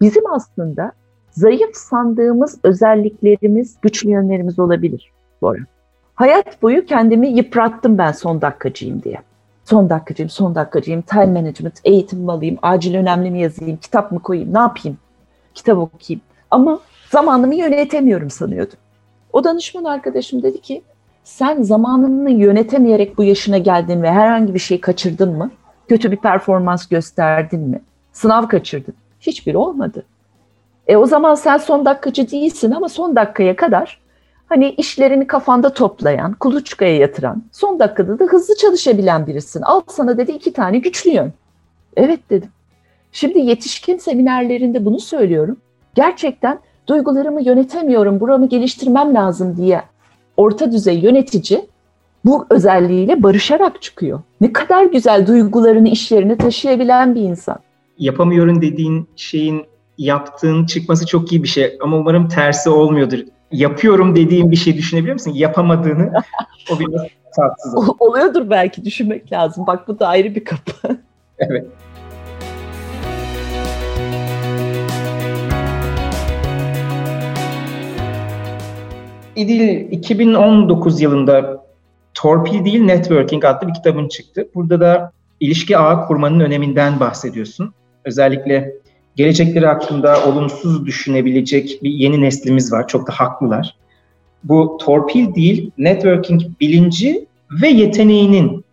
Bizim aslında zayıf sandığımız özelliklerimiz güçlü yönlerimiz olabilir Bora. Hayat boyu kendimi yıprattım ben son dakikacıyım diye. Son dakikacıyım, son dakikacıyım, time management, eğitim alayım, acil önemli mi yazayım, kitap mı koyayım, ne yapayım? Kitap okuyayım. Ama zamanımı yönetemiyorum sanıyordum. O danışman arkadaşım dedi ki sen zamanını yönetemeyerek bu yaşına geldin ve herhangi bir şey kaçırdın mı? Kötü bir performans gösterdin mi? Sınav kaçırdın. Hiçbir olmadı. E o zaman sen son dakikacı değilsin ama son dakikaya kadar hani işlerini kafanda toplayan, kuluçkaya yatıran, son dakikada da hızlı çalışabilen birisin. Al sana dedi iki tane güçlü yön. Evet dedim. Şimdi yetişkin seminerlerinde bunu söylüyorum. Gerçekten duygularımı yönetemiyorum, buramı geliştirmem lazım diye orta düzey yönetici bu özelliğiyle barışarak çıkıyor. Ne kadar güzel duygularını işlerine taşıyabilen bir insan. Yapamıyorum dediğin şeyin yaptığın çıkması çok iyi bir şey ama umarım tersi olmuyordur. Yapıyorum dediğin bir şey düşünebiliyor musun? Yapamadığını o biraz tatsız. Oluyordur belki düşünmek lazım. Bak bu da ayrı bir kapı. evet. İdil 2019 yılında Torpil değil Networking adlı bir kitabın çıktı. Burada da ilişki ağı kurmanın öneminden bahsediyorsun. Özellikle gelecekleri hakkında olumsuz düşünebilecek bir yeni neslimiz var. Çok da haklılar. Bu torpil değil, networking bilinci ve yeteneğinin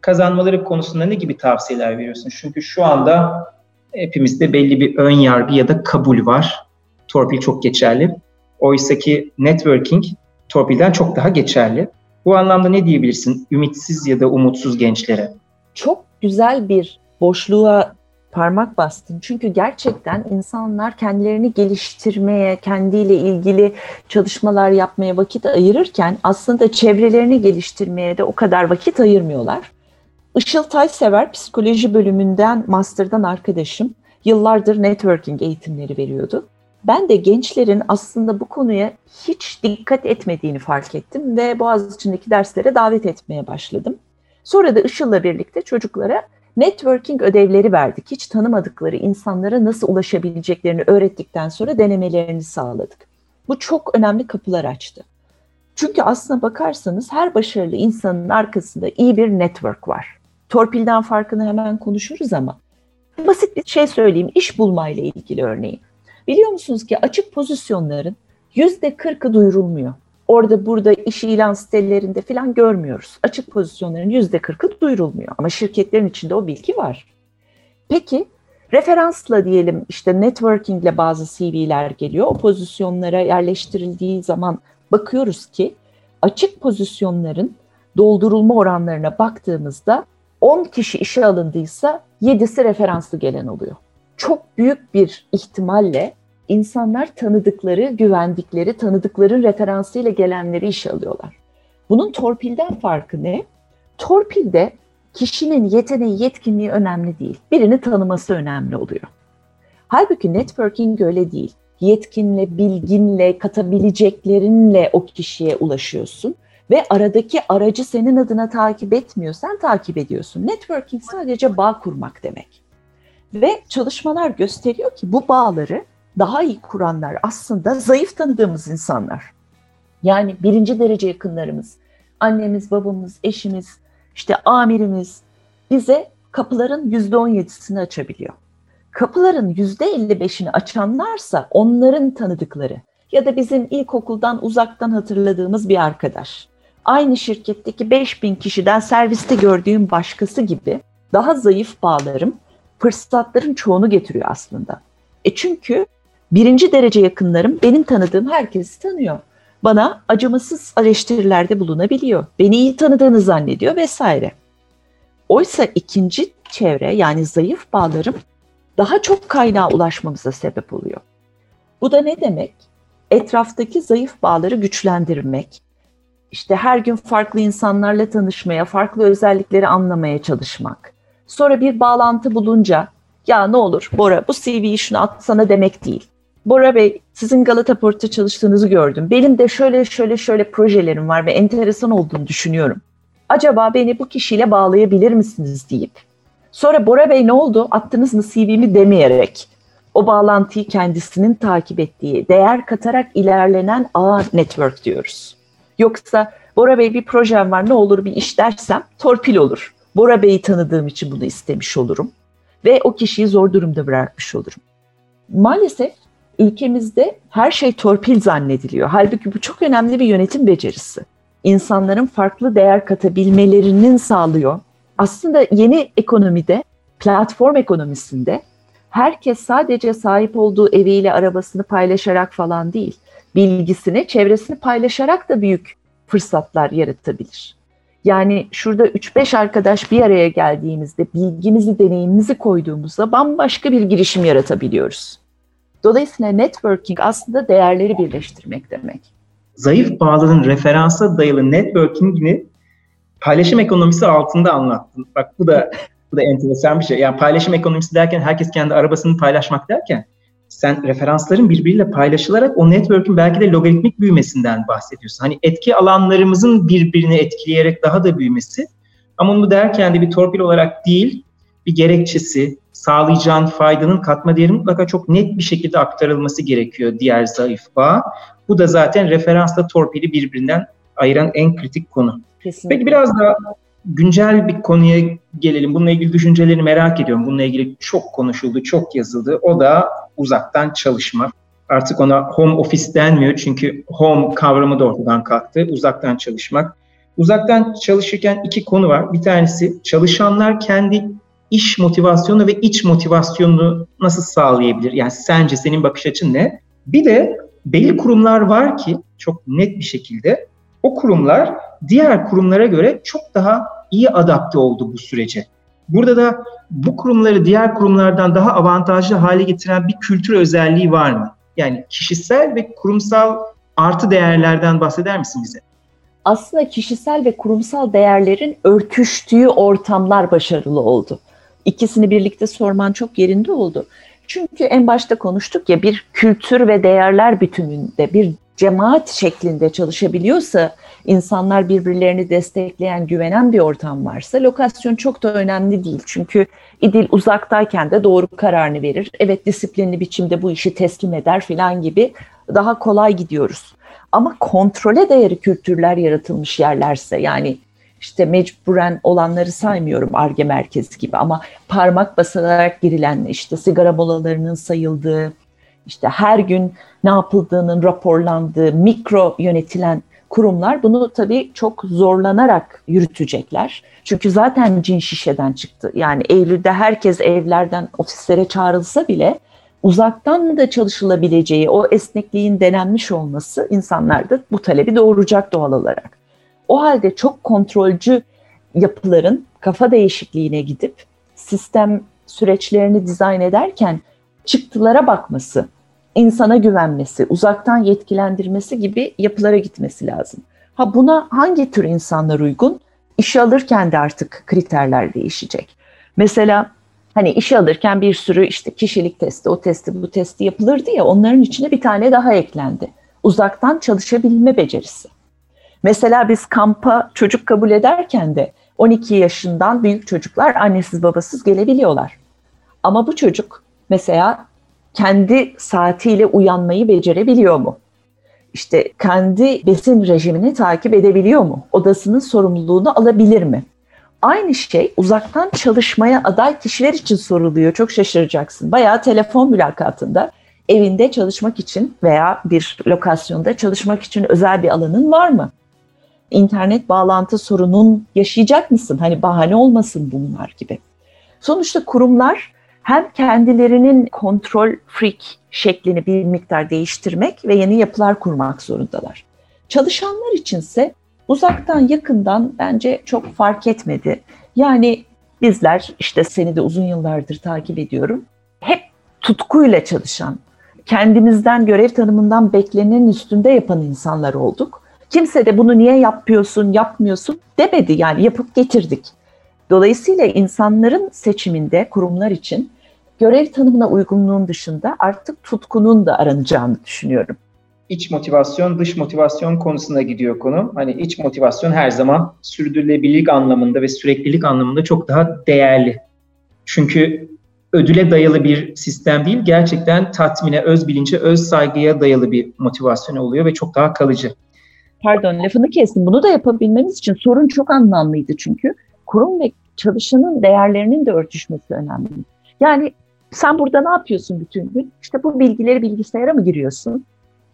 kazanmaları konusunda ne gibi tavsiyeler veriyorsun? Çünkü şu anda hepimizde belli bir ön yargı ya da kabul var. Torpil çok geçerli. Oysa ki networking torpilden çok daha geçerli. Bu anlamda ne diyebilirsin ümitsiz ya da umutsuz gençlere? Çok güzel bir boşluğa parmak bastın. Çünkü gerçekten insanlar kendilerini geliştirmeye, kendiyle ilgili çalışmalar yapmaya vakit ayırırken aslında çevrelerini geliştirmeye de o kadar vakit ayırmıyorlar. Işıl Taysever psikoloji bölümünden, master'dan arkadaşım. Yıllardır networking eğitimleri veriyordu. Ben de gençlerin aslında bu konuya hiç dikkat etmediğini fark ettim ve Boğaziçi'ndeki derslere davet etmeye başladım. Sonra da Işıl'la birlikte çocuklara networking ödevleri verdik. Hiç tanımadıkları insanlara nasıl ulaşabileceklerini öğrettikten sonra denemelerini sağladık. Bu çok önemli kapılar açtı. Çünkü aslına bakarsanız her başarılı insanın arkasında iyi bir network var. Torpilden farkını hemen konuşuruz ama basit bir şey söyleyeyim. İş bulmayla ilgili örneğin. Biliyor musunuz ki açık pozisyonların yüzde kırkı duyurulmuyor. Orada burada iş ilan sitelerinde falan görmüyoruz. Açık pozisyonların yüzde kırkı duyurulmuyor ama şirketlerin içinde o bilgi var. Peki referansla diyelim işte networkingle bazı CV'ler geliyor. O pozisyonlara yerleştirildiği zaman bakıyoruz ki açık pozisyonların doldurulma oranlarına baktığımızda 10 kişi işe alındıysa 7'si referanslı gelen oluyor. Çok büyük bir ihtimalle insanlar tanıdıkları, güvendikleri, tanıdıkları referansıyla gelenleri işe alıyorlar. Bunun torpilden farkı ne? Torpilde kişinin yeteneği, yetkinliği önemli değil. Birini tanıması önemli oluyor. Halbuki networking öyle değil. Yetkinle, bilginle, katabileceklerinle o kişiye ulaşıyorsun ve aradaki aracı senin adına takip etmiyor, sen takip ediyorsun. Networking sadece bağ kurmak demek. Ve çalışmalar gösteriyor ki bu bağları daha iyi kuranlar aslında zayıf tanıdığımız insanlar. Yani birinci derece yakınlarımız, annemiz, babamız, eşimiz, işte amirimiz bize kapıların yüzde on yedisini açabiliyor. Kapıların yüzde elli beşini açanlarsa onların tanıdıkları ya da bizim ilkokuldan uzaktan hatırladığımız bir arkadaş. Aynı şirketteki 5000 kişiden serviste gördüğüm başkası gibi daha zayıf bağlarım fırsatların çoğunu getiriyor aslında. E çünkü birinci derece yakınlarım benim tanıdığım herkesi tanıyor. Bana acımasız eleştirilerde bulunabiliyor. Beni iyi tanıdığını zannediyor vesaire. Oysa ikinci çevre yani zayıf bağlarım daha çok kaynağa ulaşmamıza sebep oluyor. Bu da ne demek? Etraftaki zayıf bağları güçlendirmek, işte her gün farklı insanlarla tanışmaya, farklı özellikleri anlamaya çalışmak. Sonra bir bağlantı bulunca ya ne olur Bora bu CV'yi şunu atsana demek değil. Bora Bey sizin Galata Port'ta çalıştığınızı gördüm. Benim de şöyle şöyle şöyle projelerim var ve enteresan olduğunu düşünüyorum. Acaba beni bu kişiyle bağlayabilir misiniz deyip sonra Bora Bey ne oldu attınız mı CV'mi demeyerek o bağlantıyı kendisinin takip ettiği, değer katarak ilerlenen ağ network diyoruz. Yoksa Bora Bey bir projem var ne olur bir iş dersem torpil olur. Bora Bey'i tanıdığım için bunu istemiş olurum. Ve o kişiyi zor durumda bırakmış olurum. Maalesef ülkemizde her şey torpil zannediliyor. Halbuki bu çok önemli bir yönetim becerisi. İnsanların farklı değer katabilmelerinin sağlıyor. Aslında yeni ekonomide, platform ekonomisinde herkes sadece sahip olduğu eviyle arabasını paylaşarak falan değil, bilgisini, çevresini paylaşarak da büyük fırsatlar yaratabilir. Yani şurada 3-5 arkadaş bir araya geldiğimizde bilgimizi, deneyimimizi koyduğumuzda bambaşka bir girişim yaratabiliyoruz. Dolayısıyla networking aslında değerleri birleştirmek demek. Zayıf bağlılığın referansa dayalı networking'ini paylaşım ekonomisi altında anlattın. Bak bu da bu da enteresan bir şey. Yani paylaşım ekonomisi derken herkes kendi arabasını paylaşmak derken sen referansların birbiriyle paylaşılarak o network'ün belki de logaritmik büyümesinden bahsediyorsun. Hani etki alanlarımızın birbirini etkileyerek daha da büyümesi. Ama bunu derken de bir torpil olarak değil, bir gerekçesi, sağlayacağın faydanın katma değeri mutlaka çok net bir şekilde aktarılması gerekiyor diğer zayıf bağ. Bu da zaten referansla torpili birbirinden ayıran en kritik konu. Kesinlikle. Peki biraz daha güncel bir konuya gelelim. Bununla ilgili düşüncelerini merak ediyorum. Bununla ilgili çok konuşuldu, çok yazıldı. O da uzaktan çalışma. Artık ona home office denmiyor çünkü home kavramı da ortadan kalktı. Uzaktan çalışmak. Uzaktan çalışırken iki konu var. Bir tanesi çalışanlar kendi iş motivasyonu ve iç motivasyonunu nasıl sağlayabilir? Yani sence senin bakış açın ne? Bir de belli kurumlar var ki çok net bir şekilde o kurumlar diğer kurumlara göre çok daha iyi adapte oldu bu sürece. Burada da bu kurumları diğer kurumlardan daha avantajlı hale getiren bir kültür özelliği var mı? Yani kişisel ve kurumsal artı değerlerden bahseder misin bize? Aslında kişisel ve kurumsal değerlerin örtüştüğü ortamlar başarılı oldu. İkisini birlikte sorman çok yerinde oldu. Çünkü en başta konuştuk ya bir kültür ve değerler bütününde bir cemaat şeklinde çalışabiliyorsa, insanlar birbirlerini destekleyen, güvenen bir ortam varsa lokasyon çok da önemli değil. Çünkü İdil uzaktayken de doğru kararını verir. Evet disiplinli biçimde bu işi teslim eder filan gibi daha kolay gidiyoruz. Ama kontrole değeri kültürler yaratılmış yerlerse yani işte mecburen olanları saymıyorum ARGE merkezi gibi ama parmak basılarak girilen işte sigara molalarının sayıldığı, işte her gün ne yapıldığının raporlandığı, mikro yönetilen kurumlar bunu tabii çok zorlanarak yürütecekler. Çünkü zaten cin şişeden çıktı. Yani Eylül'de herkes evlerden ofislere çağrılsa bile uzaktan da çalışılabileceği o esnekliğin denenmiş olması insanlarda bu talebi doğuracak doğal olarak. O halde çok kontrolcü yapıların kafa değişikliğine gidip sistem süreçlerini dizayn ederken çıktılara bakması, insana güvenmesi, uzaktan yetkilendirmesi gibi yapılara gitmesi lazım. Ha buna hangi tür insanlar uygun? İşe alırken de artık kriterler değişecek. Mesela hani işe alırken bir sürü işte kişilik testi, o testi, bu testi yapılırdı ya onların içine bir tane daha eklendi. Uzaktan çalışabilme becerisi. Mesela biz kampa çocuk kabul ederken de 12 yaşından büyük çocuklar annesiz babasız gelebiliyorlar. Ama bu çocuk mesela kendi saatiyle uyanmayı becerebiliyor mu? İşte kendi besin rejimini takip edebiliyor mu? Odasının sorumluluğunu alabilir mi? Aynı şey uzaktan çalışmaya aday kişiler için soruluyor. Çok şaşıracaksın. Bayağı telefon mülakatında evinde çalışmak için veya bir lokasyonda çalışmak için özel bir alanın var mı? İnternet bağlantı sorunun yaşayacak mısın? Hani bahane olmasın bunlar gibi. Sonuçta kurumlar hem kendilerinin kontrol freak şeklini bir miktar değiştirmek ve yeni yapılar kurmak zorundalar. Çalışanlar içinse uzaktan yakından bence çok fark etmedi. Yani bizler işte seni de uzun yıllardır takip ediyorum. Hep tutkuyla çalışan, kendimizden görev tanımından beklenenin üstünde yapan insanlar olduk. Kimse de bunu niye yapıyorsun, yapmıyorsun demedi yani yapıp getirdik. Dolayısıyla insanların seçiminde kurumlar için görev tanımına uygunluğun dışında artık tutkunun da aranacağını düşünüyorum. İç motivasyon, dış motivasyon konusunda gidiyor konu. Hani iç motivasyon her zaman sürdürülebilirlik anlamında ve süreklilik anlamında çok daha değerli. Çünkü ödüle dayalı bir sistem değil, gerçekten tatmine, öz bilince, öz saygıya dayalı bir motivasyon oluyor ve çok daha kalıcı. Pardon lafını kestim. Bunu da yapabilmemiz için sorun çok anlamlıydı çünkü. Kurum ve çalışanın değerlerinin de örtüşmesi önemli. Yani sen burada ne yapıyorsun bütün gün? İşte bu bilgileri bilgisayara mı giriyorsun?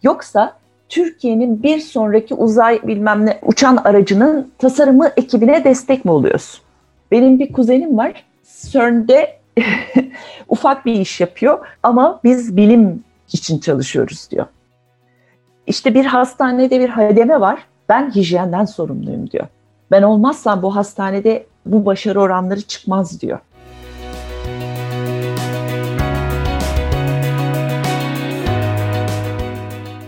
Yoksa Türkiye'nin bir sonraki uzay bilmem ne uçan aracının tasarımı ekibine destek mi oluyorsun? Benim bir kuzenim var. CERN'de ufak bir iş yapıyor ama biz bilim için çalışıyoruz diyor. İşte bir hastanede bir hademe var. Ben hijyenden sorumluyum diyor. Ben olmazsam bu hastanede bu başarı oranları çıkmaz diyor.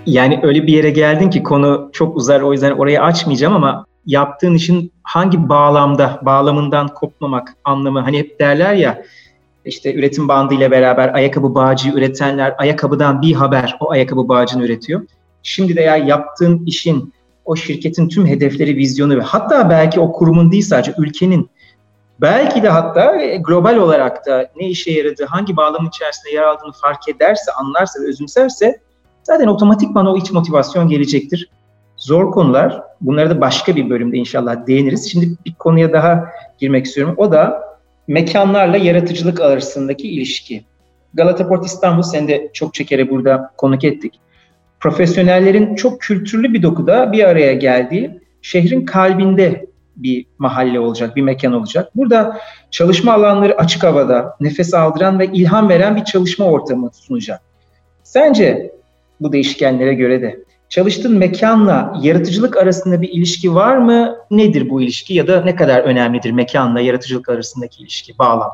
Yani öyle bir yere geldin ki konu çok uzar o yüzden orayı açmayacağım ama yaptığın işin hangi bağlamda, bağlamından kopmamak anlamı hani hep derler ya işte üretim bandı ile beraber ayakkabı bağcı üretenler ayakkabıdan bir haber o ayakkabı bağcını üretiyor. Şimdi de ya yaptığın işin o şirketin tüm hedefleri, vizyonu ve hatta belki o kurumun değil sadece ülkenin belki de hatta global olarak da ne işe yaradığı, hangi bağlamın içerisinde yer aldığını fark ederse, anlarsa ve özümserse zaten otomatikman o iç motivasyon gelecektir. Zor konular. Bunları da başka bir bölümde inşallah değiniriz. Şimdi bir konuya daha girmek istiyorum. O da mekanlarla yaratıcılık arasındaki ilişki. Galata Port İstanbul, sen de çok kere burada konuk ettik. Profesyonellerin çok kültürlü bir dokuda bir araya geldiği şehrin kalbinde bir mahalle olacak, bir mekan olacak. Burada çalışma alanları açık havada, nefes aldıran ve ilham veren bir çalışma ortamı sunacak. Sence bu değişkenlere göre de çalıştığın mekanla yaratıcılık arasında bir ilişki var mı? Nedir bu ilişki ya da ne kadar önemlidir mekanla yaratıcılık arasındaki ilişki, bağlam?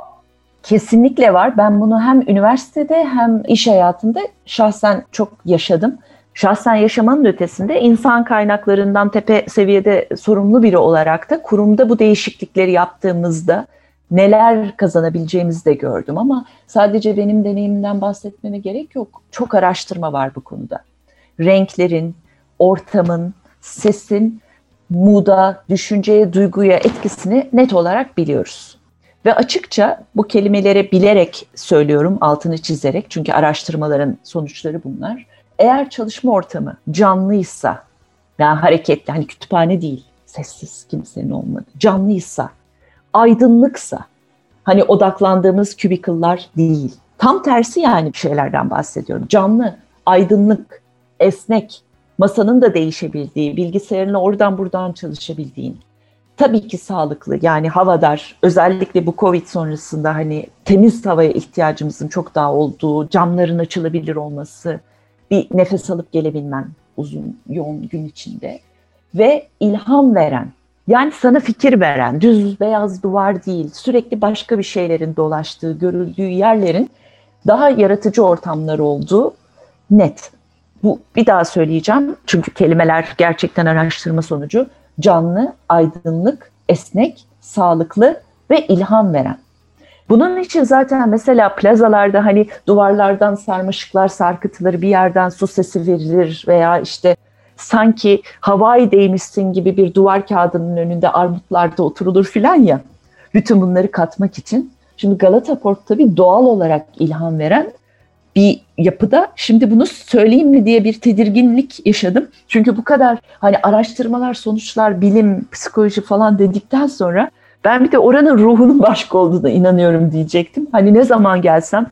Kesinlikle var. Ben bunu hem üniversitede hem iş hayatında şahsen çok yaşadım. Şahsen yaşamanın ötesinde insan kaynaklarından tepe seviyede sorumlu biri olarak da kurumda bu değişiklikleri yaptığımızda neler kazanabileceğimizi de gördüm ama sadece benim deneyimimden bahsetmeme gerek yok. Çok araştırma var bu konuda. Renklerin, ortamın, sesin muda, düşünceye, duyguya etkisini net olarak biliyoruz. Ve açıkça bu kelimeleri bilerek söylüyorum, altını çizerek çünkü araştırmaların sonuçları bunlar. Eğer çalışma ortamı canlıysa, yani hareketli, hani kütüphane değil, sessiz kimsenin olmadı, canlıysa, aydınlıksa, hani odaklandığımız kübikıllar değil. Tam tersi yani şeylerden bahsediyorum. Canlı, aydınlık, esnek, masanın da değişebildiği, bilgisayarınla oradan buradan çalışabildiğin. Tabii ki sağlıklı yani havadar özellikle bu Covid sonrasında hani temiz havaya ihtiyacımızın çok daha olduğu, camların açılabilir olması, bir nefes alıp gelebilmen uzun yoğun gün içinde ve ilham veren yani sana fikir veren, düz beyaz duvar değil, sürekli başka bir şeylerin dolaştığı, görüldüğü yerlerin daha yaratıcı ortamlar olduğu net. Bu bir daha söyleyeceğim çünkü kelimeler gerçekten araştırma sonucu canlı, aydınlık, esnek, sağlıklı ve ilham veren. Bunun için zaten mesela plazalarda hani duvarlardan sarmaşıklar sarkıtılır, bir yerden su sesi verilir veya işte sanki havai değmişsin gibi bir duvar kağıdının önünde armutlarda oturulur filan ya. Bütün bunları katmak için. Şimdi Galata Port tabii doğal olarak ilham veren bir yapıda. Şimdi bunu söyleyeyim mi diye bir tedirginlik yaşadım. Çünkü bu kadar hani araştırmalar, sonuçlar, bilim, psikoloji falan dedikten sonra ben bir de oranın ruhunun başka olduğuna inanıyorum diyecektim. Hani ne zaman gelsem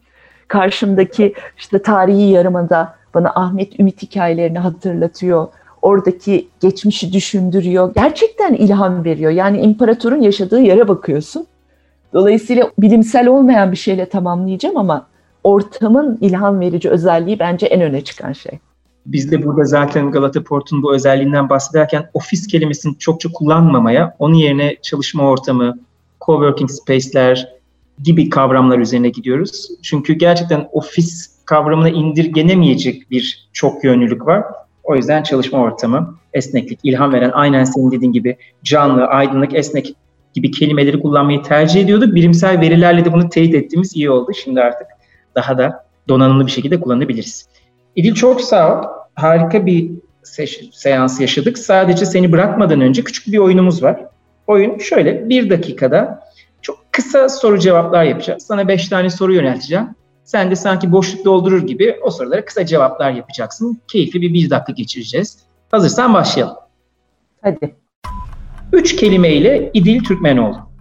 karşımdaki işte tarihi yarımada bana Ahmet Ümit hikayelerini hatırlatıyor. Oradaki geçmişi düşündürüyor. Gerçekten ilham veriyor. Yani imparatorun yaşadığı yere bakıyorsun. Dolayısıyla bilimsel olmayan bir şeyle tamamlayacağım ama ortamın ilham verici özelliği bence en öne çıkan şey. Biz de burada zaten Galata Port'un bu özelliğinden bahsederken ofis kelimesini çokça kullanmamaya, onun yerine çalışma ortamı, coworking space'ler gibi kavramlar üzerine gidiyoruz. Çünkü gerçekten ofis kavramına indirgenemeyecek bir çok yönlülük var. O yüzden çalışma ortamı, esneklik, ilham veren, aynen senin dediğin gibi canlı, aydınlık, esnek gibi kelimeleri kullanmayı tercih ediyorduk. Bilimsel verilerle de bunu teyit ettiğimiz iyi oldu. Şimdi artık daha da donanımlı bir şekilde kullanabiliriz. İdil çok sağ ol. Harika bir se- seans yaşadık. Sadece seni bırakmadan önce küçük bir oyunumuz var. Oyun şöyle bir dakikada çok kısa soru cevaplar yapacağız. Sana beş tane soru yönelteceğim. Sen de sanki boşluk doldurur gibi o sorulara kısa cevaplar yapacaksın. Keyifli bir bir dakika geçireceğiz. Hazırsan başlayalım. Hadi. Üç kelimeyle İdil Türkmenoğlu.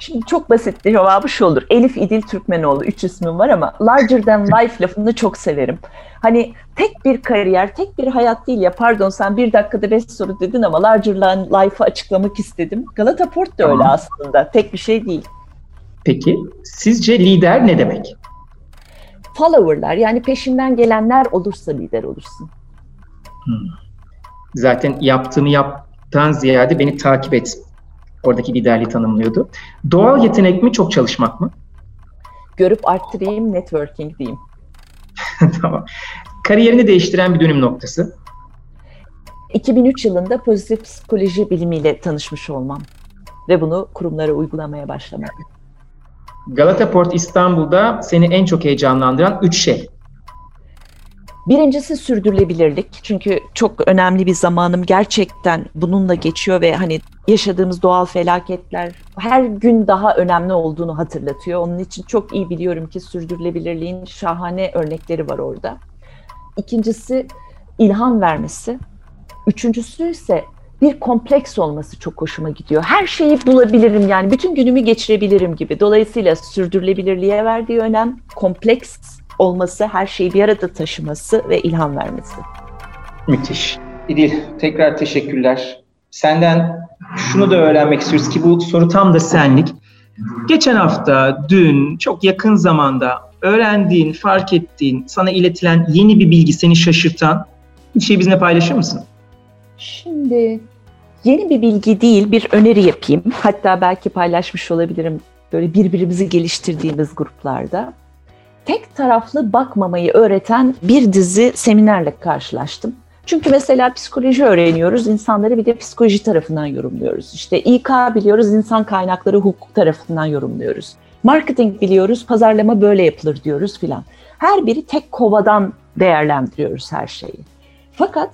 Şimdi çok basit bir cevabı şu olur. Elif İdil Türkmenoğlu. Üç ismim var ama larger than life lafını çok severim. Hani tek bir kariyer, tek bir hayat değil ya. Pardon sen bir dakikada beş soru dedin ama larger than life'ı açıklamak istedim. Galata Port da öyle aslında. Tek bir şey değil. Peki sizce lider ne demek? Follower'lar yani peşinden gelenler olursa lider olursun. Hmm. Zaten yaptığımı yaptan ziyade beni takip et oradaki liderliği tanımlıyordu. Doğal yetenek mi, çok çalışmak mı? Görüp arttırayım, networking diyeyim. tamam. Kariyerini değiştiren bir dönüm noktası? 2003 yılında pozitif psikoloji bilimiyle tanışmış olmam ve bunu kurumlara uygulamaya başlamak. Galata Port İstanbul'da seni en çok heyecanlandıran üç şey. Birincisi sürdürülebilirlik. Çünkü çok önemli bir zamanım gerçekten bununla geçiyor ve hani yaşadığımız doğal felaketler her gün daha önemli olduğunu hatırlatıyor. Onun için çok iyi biliyorum ki sürdürülebilirliğin şahane örnekleri var orada. İkincisi ilham vermesi. Üçüncüsü ise bir kompleks olması çok hoşuma gidiyor. Her şeyi bulabilirim yani bütün günümü geçirebilirim gibi. Dolayısıyla sürdürülebilirliğe verdiği önem, kompleks olması, her şeyi bir arada taşıması ve ilham vermesi. Müthiş. İdil tekrar teşekkürler. Senden şunu da öğrenmek istiyoruz ki bu soru tam da senlik. Geçen hafta, dün, çok yakın zamanda öğrendiğin, fark ettiğin, sana iletilen yeni bir bilgi seni şaşırtan bir şey bizimle paylaşır mısın? Şimdi yeni bir bilgi değil, bir öneri yapayım. Hatta belki paylaşmış olabilirim böyle birbirimizi geliştirdiğimiz gruplarda. Tek taraflı bakmamayı öğreten bir dizi seminerle karşılaştım. Çünkü mesela psikoloji öğreniyoruz, insanları bir de psikoloji tarafından yorumluyoruz. İşte İK biliyoruz, insan kaynakları hukuk tarafından yorumluyoruz. Marketing biliyoruz, pazarlama böyle yapılır diyoruz filan. Her biri tek kovadan değerlendiriyoruz her şeyi. Fakat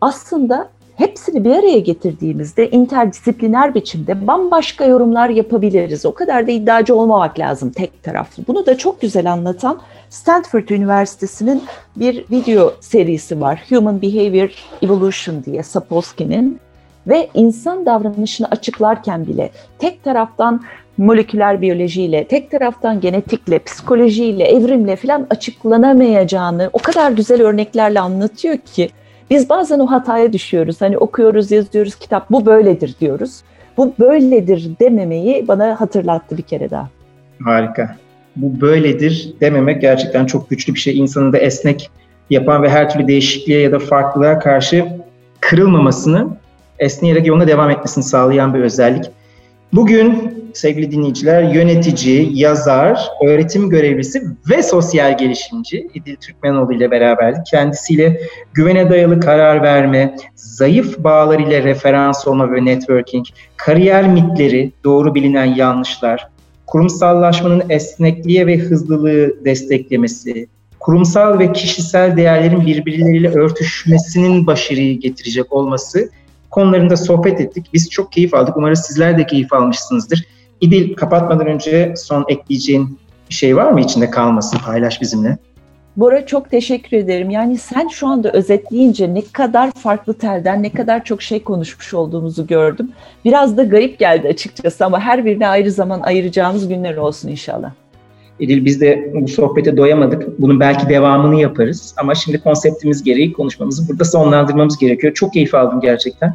aslında hepsini bir araya getirdiğimizde interdisipliner biçimde bambaşka yorumlar yapabiliriz. O kadar da iddiacı olmamak lazım tek taraflı. Bunu da çok güzel anlatan Stanford Üniversitesi'nin bir video serisi var. Human Behavior Evolution diye Sapolsky'nin ve insan davranışını açıklarken bile tek taraftan moleküler biyolojiyle, tek taraftan genetikle, psikolojiyle, evrimle falan açıklanamayacağını o kadar güzel örneklerle anlatıyor ki biz bazen o hataya düşüyoruz. Hani okuyoruz, yazıyoruz kitap bu böyledir diyoruz. Bu böyledir dememeyi bana hatırlattı bir kere daha. Harika. Bu böyledir dememek gerçekten çok güçlü bir şey. İnsanı da esnek yapan ve her türlü değişikliğe ya da farklılığa karşı kırılmamasını, esneyerek yoluna devam etmesini sağlayan bir özellik. Bugün sevgili dinleyiciler yönetici, yazar, öğretim görevlisi ve sosyal gelişimci İdil Türkmenoğlu ile beraberdik. Kendisiyle güvene dayalı karar verme, zayıf bağlar ile referans olma ve networking, kariyer mitleri, doğru bilinen yanlışlar, kurumsallaşmanın esnekliğe ve hızlılığı desteklemesi, kurumsal ve kişisel değerlerin birbirleriyle örtüşmesinin başarıyı getirecek olması konularında sohbet ettik. Biz çok keyif aldık. Umarız sizler de keyif almışsınızdır. İdil kapatmadan önce son ekleyeceğin bir şey var mı içinde kalmasın? Paylaş bizimle. Bora çok teşekkür ederim. Yani sen şu anda özetleyince ne kadar farklı telden ne kadar çok şey konuşmuş olduğumuzu gördüm. Biraz da garip geldi açıkçası ama her birine ayrı zaman ayıracağımız günler olsun inşallah. Edil biz de bu sohbete doyamadık. Bunun belki devamını yaparız. Ama şimdi konseptimiz gereği konuşmamızı burada sonlandırmamız gerekiyor. Çok keyif aldım gerçekten.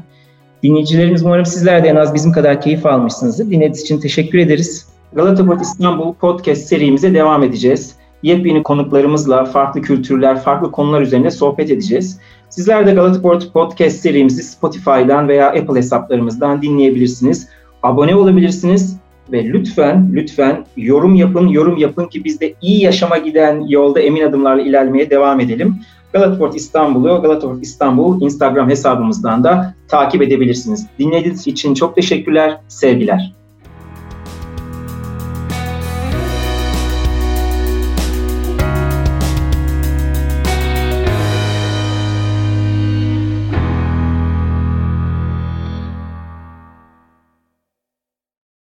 Dinleyicilerimiz umarım sizler de en az bizim kadar keyif almışsınızdır. Dinlediğiniz için teşekkür ederiz. Galata Port İstanbul podcast serimize devam edeceğiz. Yepyeni konuklarımızla farklı kültürler, farklı konular üzerine sohbet edeceğiz. Sizler de Galata Port podcast serimizi Spotify'dan veya Apple hesaplarımızdan dinleyebilirsiniz. Abone olabilirsiniz ve lütfen lütfen yorum yapın, yorum yapın ki biz de iyi yaşama giden yolda emin adımlarla ilerlemeye devam edelim. Galataport İstanbul'u Galataport İstanbul Instagram hesabımızdan da takip edebilirsiniz. Dinlediğiniz için çok teşekkürler, sevgiler.